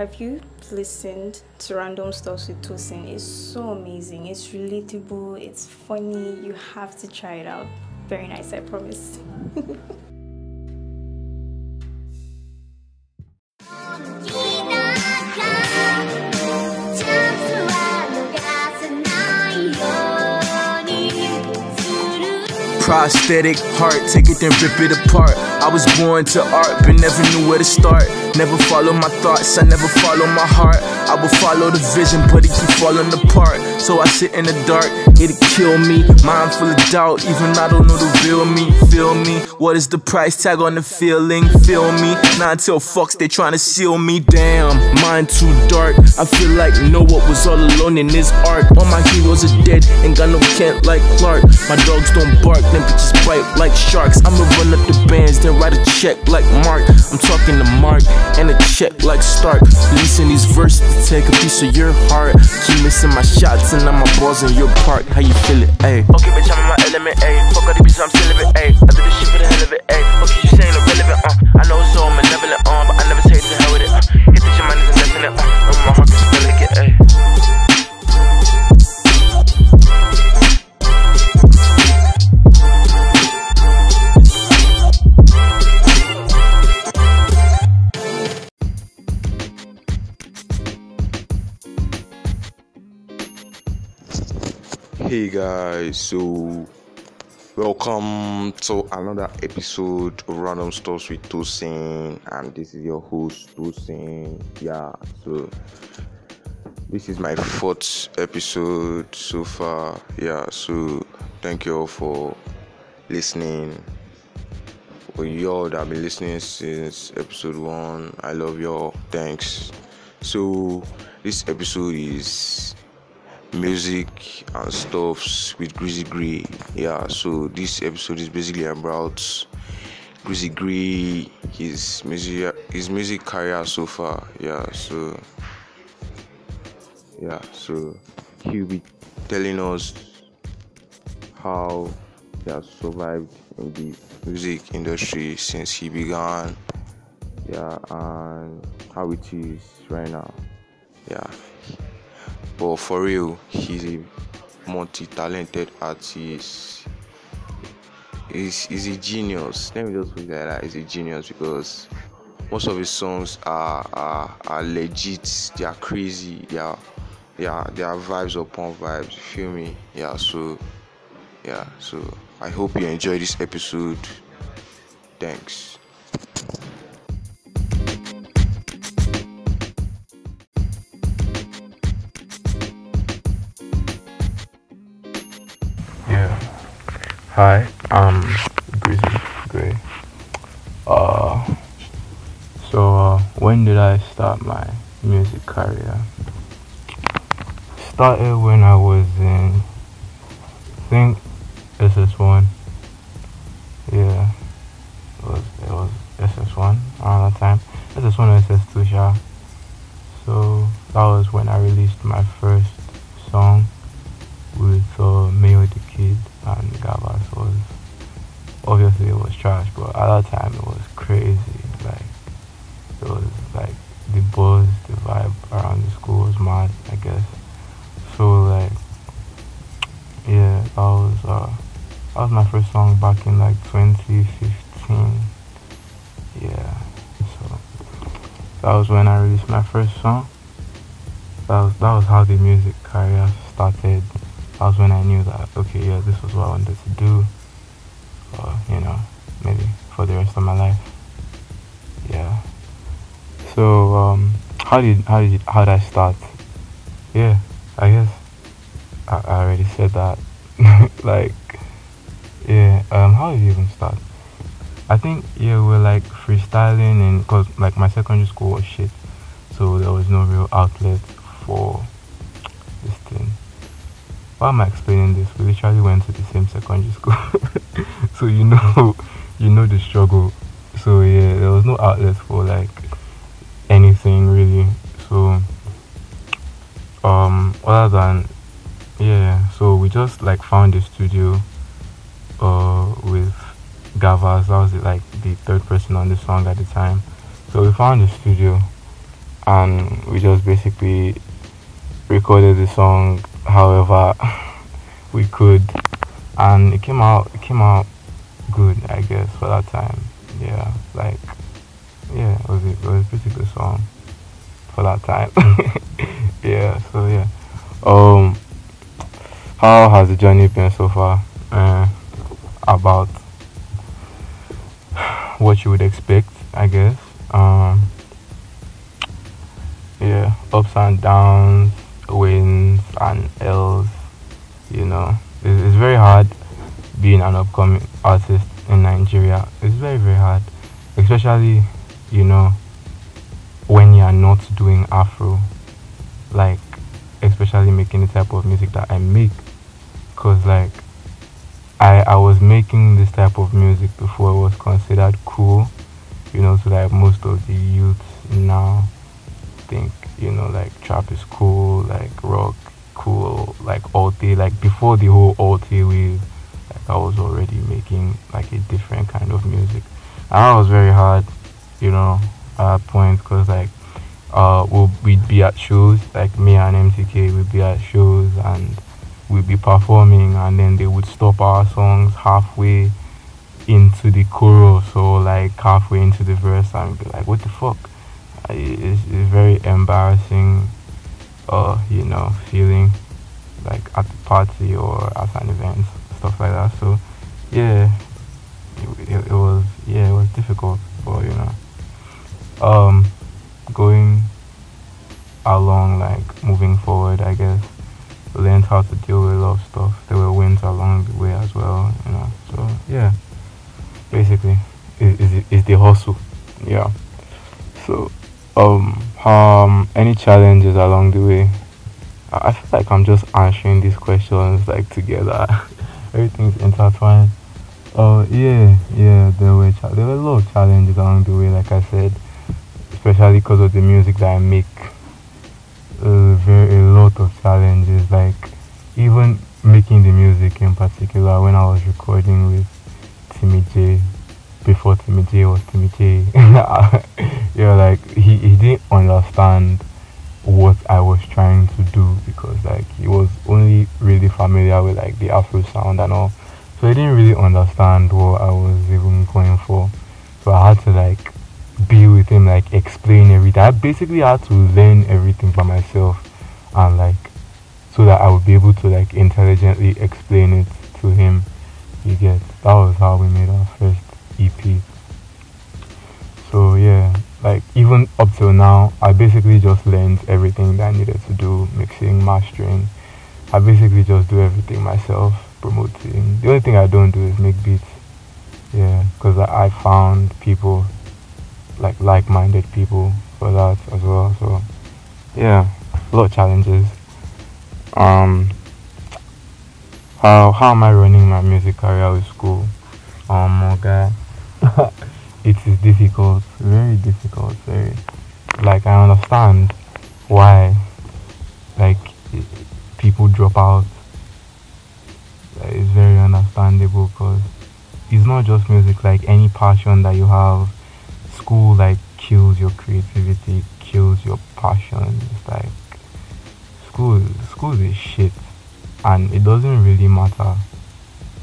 Have you listened to Random Stuff with Tosin? It's so amazing. It's relatable. It's funny. You have to try it out. Very nice, I promise. prosthetic heart, take it then rip it apart. I was born to art, but never knew where to start. Never follow my thoughts, I never follow my heart. I will follow the vision, but it keep falling apart. So I sit in the dark, it'll kill me. Mind full of doubt, even I don't know the real me. Feel me? What is the price tag on the feeling? Feel me? Not until fucks they trying to seal me. Damn, mind too dark. I feel like Noah was all alone in this art. All my heroes are dead, ain't got no Kent like Clark. My dogs don't bark, them bitches bite like sharks. I'ma run up the bands, then write a check like Mark. I'm talking to Mark and a check like Stark. Releasing these verses to take a piece of your heart. Keep missing my shots and I'm my balls in your park. How you feel it, ayy? Okay, bitch, I'm in my element, ayy. Fuck all these bitches, I'm celibate, ayy. I do this shit for the hell of it, guys, so welcome to another episode of Random Stuffs with Tosin, and this is your host Tosin. Yeah, so this is my fourth episode so far. Yeah, so thank you all for listening. For y'all that have been listening since episode one, I love y'all. Thanks. So this episode is music and stuffs with Grizzy Gray. Yeah, so this episode is basically about Grizzy Gray, his music, his music career so far. Yeah, so yeah, so he'll be telling us how he has survived in the music industry since he began. Yeah, and how it is right now. Yeah, but for real, he's a multi-talented artist. He's, he's a genius. Let me just put it like that. He's a genius because most of his songs are are, are legit. They are crazy. They are they are they are vibes upon vibes. You feel me? Yeah. So yeah. So I hope you enjoy this episode. Thanks. Hi, I'm Grizzy Gray. Uh, so uh, when did I start my music career? Started when I was in, I think, SS1. Yeah, it was it was SS1 around that time. SS1 or SS2, sure. So that was when I released my first song with uh, Mayo the Kid and Gavas was obviously it was trash, but at that time it was crazy. Like it was like the buzz, the vibe around the school was mad, I guess. So like yeah, that was uh that was my first song back in like 2015. Yeah, so that was when I released my first song. That was that was how the music career started that was when I knew that okay, yeah, this was what I wanted to do, or you know, maybe for the rest of my life. Yeah. So um, how did how did how did I start? Yeah, I guess I, I already said that. like, yeah. Um, how did you even start? I think yeah, we're like freestyling and cause like my secondary school was shit, so there was no real outlet for why am I explaining this? We literally went to the same secondary school, so you know, you know the struggle. So yeah, there was no outlet for like anything really. So um, other than yeah, so we just like found a studio uh with Gavas. That was like the third person on the song at the time. So we found a studio and we just basically recorded the song however we could and it came out it came out good I guess for that time. Yeah like yeah it was, it was a pretty good song for that time. Yeah so yeah. Um how has the journey been so far uh, about what you would expect I guess? Um yeah ups and downs wins and L's you know. It's, it's very hard being an upcoming artist in Nigeria. It's very very hard. Especially you know when you are not doing afro. Like especially making the type of music that I make. Because like I I was making this type of music before it was considered cool you know so like most of the youths now think you know like trap is cool like rock cool like alté like before the whole alté wave like I was already making like a different kind of music. And that was very hard you know at point because like uh we'll, we'd be at shows like me and mtk we'd be at shows and we'd be performing and then they would stop our songs halfway into the chorus or like halfway into the verse and be like what the fuck it's, it's very embarrassing uh you know feeling like at the party or at an event stuff like that. So yeah it, it, it was yeah it was difficult but you know um going along like moving forward i guess. Learned how to deal with a lot of stuff. There were wins along the way as well you know. So yeah basically is is the hustle. Yeah. So um um any challenges along the way I, feel like i'm just answering these questions like together everything's intertwined oh yeah yeah there were cha- there were a lot of challenges along the way like i said especially because of the music that I make. Uh, very a lot of challenges, like even making the music in particular. When I was recording with Timmy J, before J was J, yeah, like he he didn't understand what I was trying to do because like he was only really familiar with like the Afro sound and all, so he didn't really understand what I was even going for. So I had to like be with him, like explain everything. I basically had to learn everything by myself and like so that I would be able to like intelligently explain it to him. You get that was how we made now, I basically just learned everything that I needed to do, mixing, mastering. I basically just do everything myself, promoting. The only thing I don't do is make beats. Yeah, because I, I found people like like-minded people for that as well. So yeah, a lot of challenges. Um, how how am I running my music career with school? Um, okay, it is difficult, very difficult, very. Like I understand why, like people drop out. It's very understandable because it's not just music. Like any passion that you have school like kills your creativity, kills your passion. It's like school, school is shit, and it doesn't really matter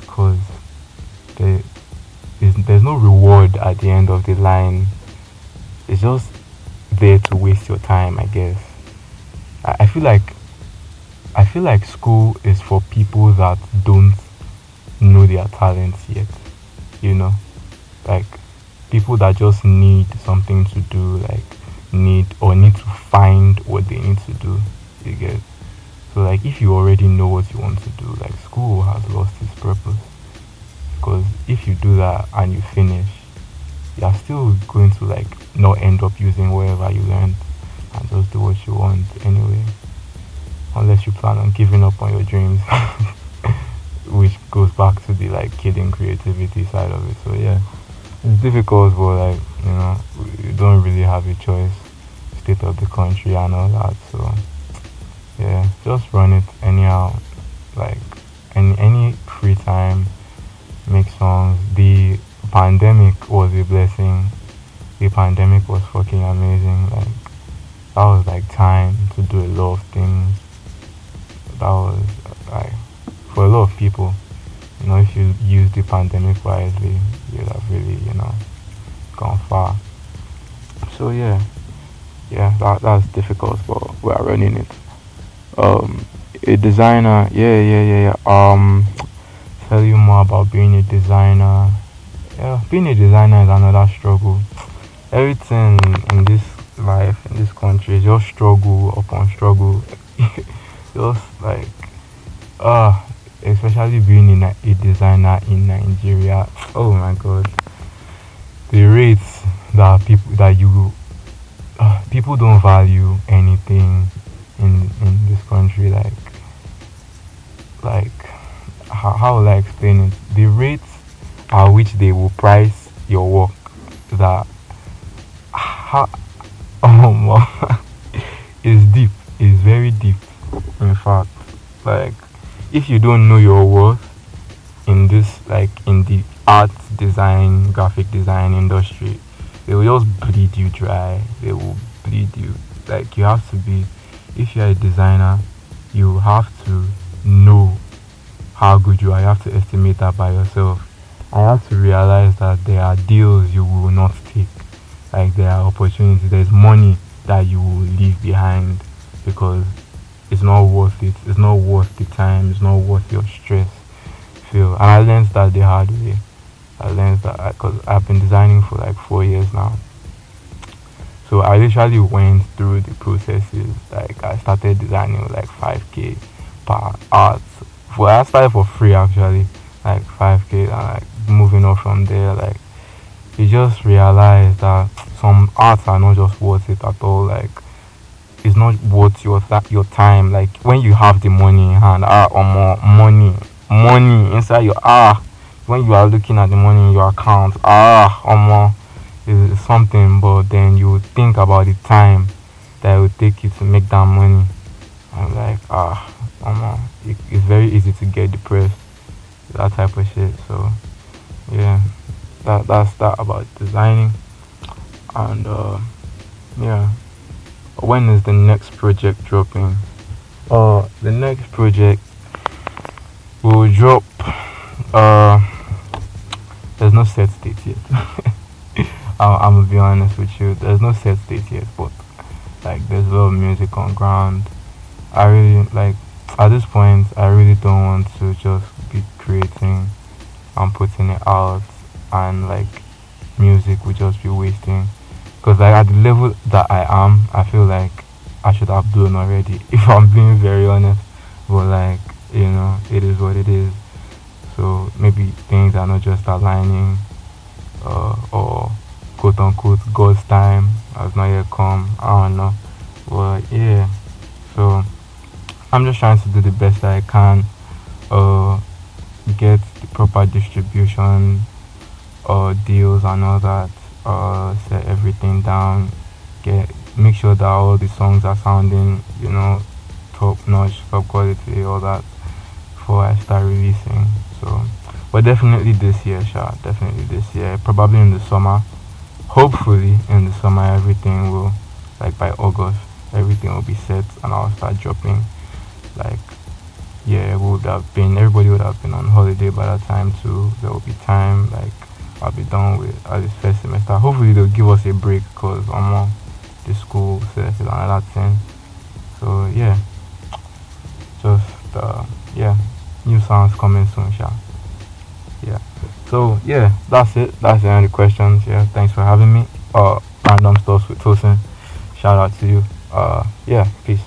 because there is there's no reward at the end of the line. It's just there to waste your time, I guess. I, I feel like I feel like school is for people that don't know their talents yet. You know, like people that just need something to do, like need or need to find what they need to do. You get so like if you already know what you want to do, like school has lost its purpose. Because if you do that and you finish, you're still going to like not end up using whatever you learned and just do what you want anyway. Unless you plan on giving up on your dreams. Which goes back to the like killing creativity side of it. So yeah it's difficult, but like you know, you don't really have a choice. State of the country and all that. So yeah, just run it anyhow. Like any any free time, make songs. The pandemic was a blessing. The pandemic was fucking amazing. Like that was like time to do a lot of things. That was like for a lot of people, you know, if you use the pandemic wisely, you'd have really, you know, gone far. So yeah, yeah, that that's difficult, but we are running it. Um, a designer, yeah, yeah, yeah, yeah. Um, tell you more about being a designer. Yeah, being a designer is another struggle. Everything in this life, in this country, is just struggle upon struggle. just like, ah, uh, especially being in a, a designer in Nigeria. Oh my god, the rates that people that you uh, people don't value anything in in this country like like how, how will I explain it? The rates at which they will price your work. That oh is deep. Is very deep in fact. Like if you don't know your worth in this like in the art design graphic design industry they will just bleed you dry. They will bleed you. Like you have to be if you're a designer you have to know how good you are. You have to estimate that by yourself. I have to realize that there are deals you will not take. Like there are opportunities, there's money that you will leave behind because it's not worth it. It's not worth the time. It's not worth your stress. Feel. And I learned that the hard way. I learned that uh, because I've been designing for like four years now. So I literally went through the processes. Like I started designing like 5k per art well, I started for free actually, like 5k, and like moving on from there, like you just realize that some arts are not just worth it at all. Like it's not worth your th- your time. Like when you have the money in hand, ah, or more money, money inside your ah, when you are looking at the money in your account, ah, or more is something. But then you think about the time that it will take you to make that money. I'm like ah um, it, it's very easy to get depressed that type of shit so yeah that that's that about designing. And uh, yeah. When is the next project dropping? Uh the next project will drop uh there's no set date yet. I'm, I'm gonna be honest with you there's no set date yet but like there's a lot of music on ground. I really like at this point i really don't want to just be creating and putting it out and like music would just be wasting. Because like at the level that i am i feel like i should have done already if i'm being very honest. But like you know it is what it is. So maybe things are not just aligning uh, or quote unquote god's time has not yet come. I don't know. But yeah. So I'm just trying to do the best that I can, uh, get proper distribution, uh, deals and all that, uh, set everything down, get make sure that all the songs are sounding, you know, top notch, top quality, all that, before I start releasing. So, but definitely this year, sure, definitely this year, probably in the summer. Hopefully, in the summer, everything will, like by August, everything will be set and I'll start dropping like yeah would have been everybody would have been on holiday by that time too. There will be time like i'll be done with this first semester. Hopefully they'll give us a break because i'm on the school set is another thing. So yeah. Just uh, yeah new sounds coming soon sha. yeah. So yeah that's it. That's the end of the questions yeah. Thanks for having me. Uh random stuff with Tosin. Shout out to you. Uh yeah peace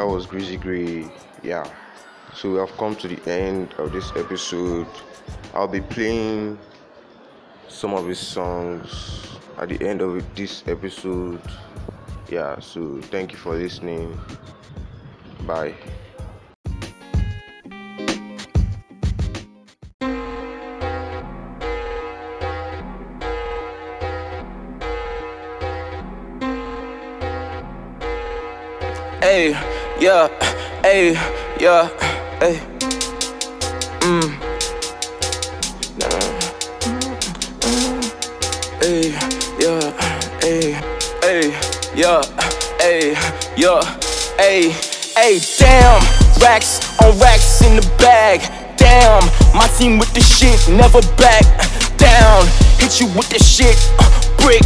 that was greasy gray yeah. So we have come to the end of this episode. I'll be playing some of his songs at the end of this episode. Yeah so thank you for listening. Bye. Hey, yeah. Hey, yeah, hey. Mmm. Hey, yeah, hey, hey, yeah, hey, yeah, hey, hey, damn. Racks on racks in the bag. Damn, my team with the shit, never back down. Hit you with the shit, uh, brick.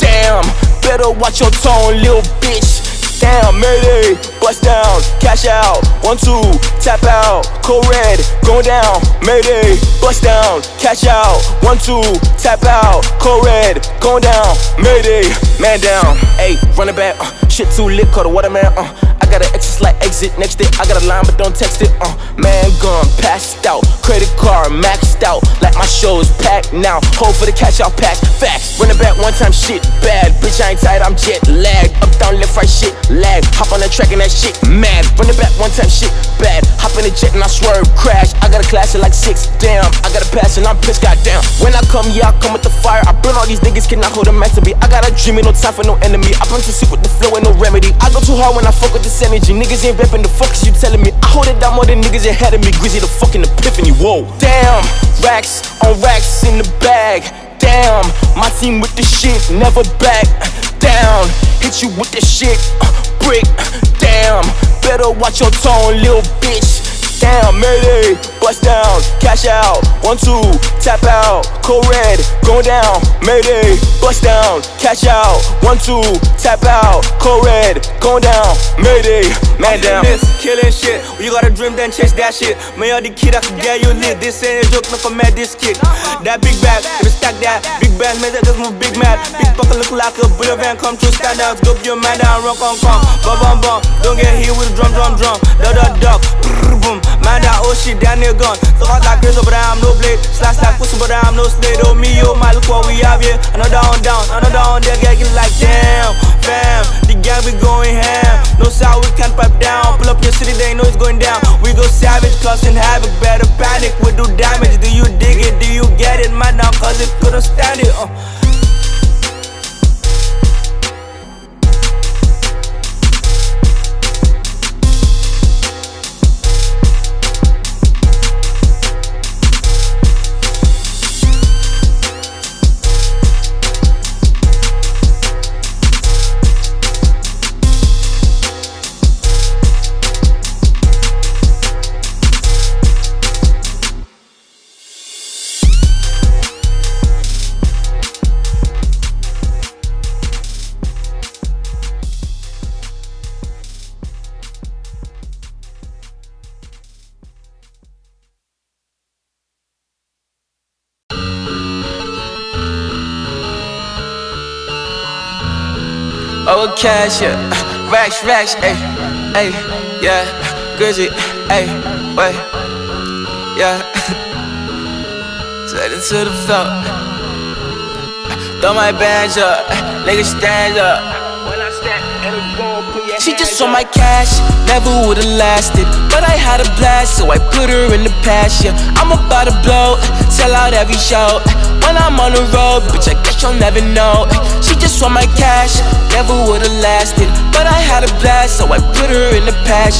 Damn, better watch your tone, little bitch down, mayday, bust down, cash out, one, two, tap out, code red, going down, mayday, bust down, cash out, one, two, tap out, code red, going down, mayday, man down, hey, running back, uh, shit too lit, call the waterman, uh, I got an exit like exit, next day I got a line but don't text it, uh, man gone, passed out, credit card maxed out, like my show is packed now, hold for the cash out pack, facts, run it back one time, shit bad, bitch I ain't tired, I'm jet lagged, up down left right shit, lag. Hop on the track and that shit mad. Run it back one time, shit bad. In the jet and I swerve, crash. I got a class at like six, damn. I got a pass and I'm pissed, goddamn. When I come, yeah, I come with the fire. I burn all these niggas, cannot hold a man to me. I got a dream, and no time for no enemy. I burn too sick with the flow and no remedy. I go too hard when I fuck with this energy. Niggas ain't reppin' the fuck is you telling me. I hold it down more than niggas ahead of me. Grizzy the fucking epiphany, whoa. Damn, racks on racks in the bag. Damn, my team with the shit, never back down. Hit you with the shit, uh, brick. Damn, better watch your tone, little bitch. Damn, mayday, bust down, cash out, one, two, tap out, code red, going down, mayday, bust down, cash out, one, two, tap out, code red, going down, mayday, man down. This killing shit, you got a dream, then chase that shit. Me or the kid, I can get you lit. This ain't a joke, not for mad, this kid. That big bag, if you stack that, big bag, man, that just move big mad. Big pocket look like a bullet van, come true stand out, go your man down, rock on, come, bum, bum, bum. Don't get hit with drum, drum, drum, da, da, duck, boom. Man, that oh shit, that nigga gone. So hot like razor, but I'm no blade. Slash like pussy, but I'm no slade. Oh me, oh my, look what we have here. Another down, down, another down, there, get like damn, fam. The gang we going ham. No sound, we can't pipe down. Pull up your city, they know it's going down. We go savage, causing havoc. Better panic, we do damage. Do you dig it? Do you get it? Man, now, cause it couldn't stand it. Uh. Oh, cash, yeah. Racks, racks, ayy, ayy, yeah. Grizzy, ayy, wait, yeah. Slide into the floor. Throw my bands up, nigga stand up. She just saw my cash, never would've lasted. But I had a blast, so I put her in the past, yeah. I'm about to blow, sell out every show. When I'm on the road, bitch, I guess you'll never know. She saw my cash, never would've lasted. But I had a blast, so I put her in the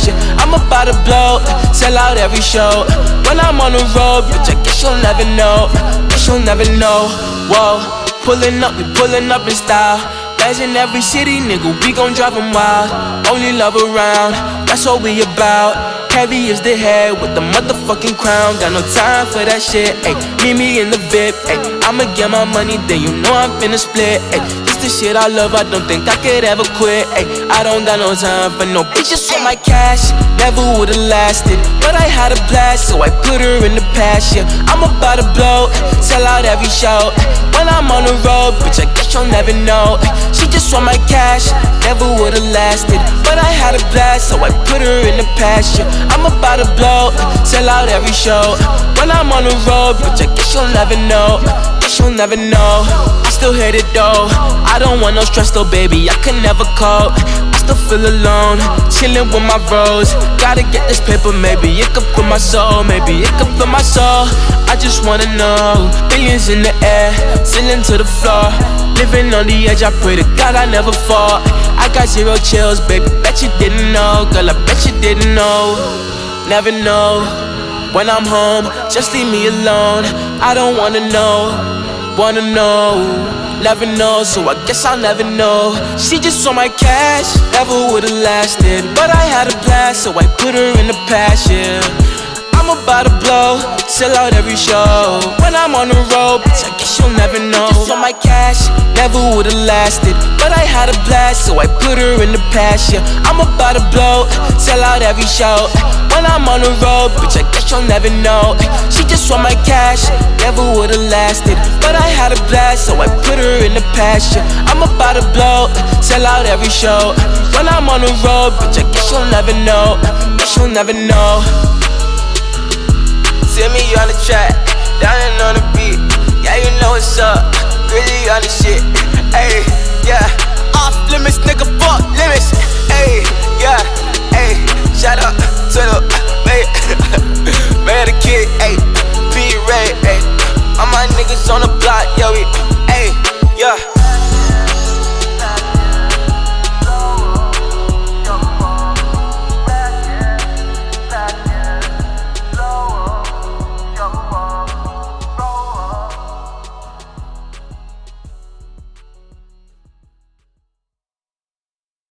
yeah. I'm about to blow, sell out every show. When I'm on the road, bitch, I guess you'll never know. Guess you'll never know. Whoa, pulling up, we pulling up in style. Guys in every city, nigga, we gon' drive them wild. Only love around, that's what we about. Heavy is the head with the motherfucking crown. Got no time for that shit, ayy. Meet me in the VIP, ayy. I'ma get my money, then you know I'm finna split, ayy. The shit I love, I don't think I could ever quit, ayy. I don't got no time for no bitches for my cash. Never would've lasted, but I had a blast, so I put her in the past, yeah. I'm about to blow, sell out every show. When I'm on the road, bitch, I guess you'll never know. She just want my cash, never would've lasted, but I had a blast, so I put her in the past, yeah. I'm about to blow, sell out every show. When I'm on the road, bitch, I guess you'll never know. Guess you'll never know. I still hate it though. I don't want no stress though, baby. I can never cope. Still feel alone, chilling with my bros. Gotta get this paper, maybe it could fill my soul, maybe it could fill my soul. I just wanna know, billions in the air, ceiling to the floor. Living on the edge, I pray to God I never fall. I got zero chills, baby. Bet you didn't know, girl. I bet you didn't know, never know. When I'm home, just leave me alone. I don't wanna know, wanna know, never know. So I guess I'll never know. She just saw my cash, never would've lasted. But I had a blast, so I put her in the past, yeah. I'm about to blow, sell out every show. When I'm on the road, bitch, I guess you'll never know. Just on my cash, never would've lasted. But I had a blast, so I put her in the past, yeah. I'm about to blow, sell out every show. When I'm on the road, bitch, I guess you'll never know. She just want my cash, never would've lasted. But I had a blast, so I put her in the past, yeah. I'm about to blow, sell out every show. When I'm on the road, bitch, I guess you'll never know. Guess you'll never know. See me on the track, down on the beat. Yeah, you know what's up. Really on the shit. Ayy, yeah. Off limits, nigga, fuck limits. Ayy, yeah. Ayy, shout out to the man, man the kid. Ayy, P Ray. Ayy, all my niggas on the block, yo. We,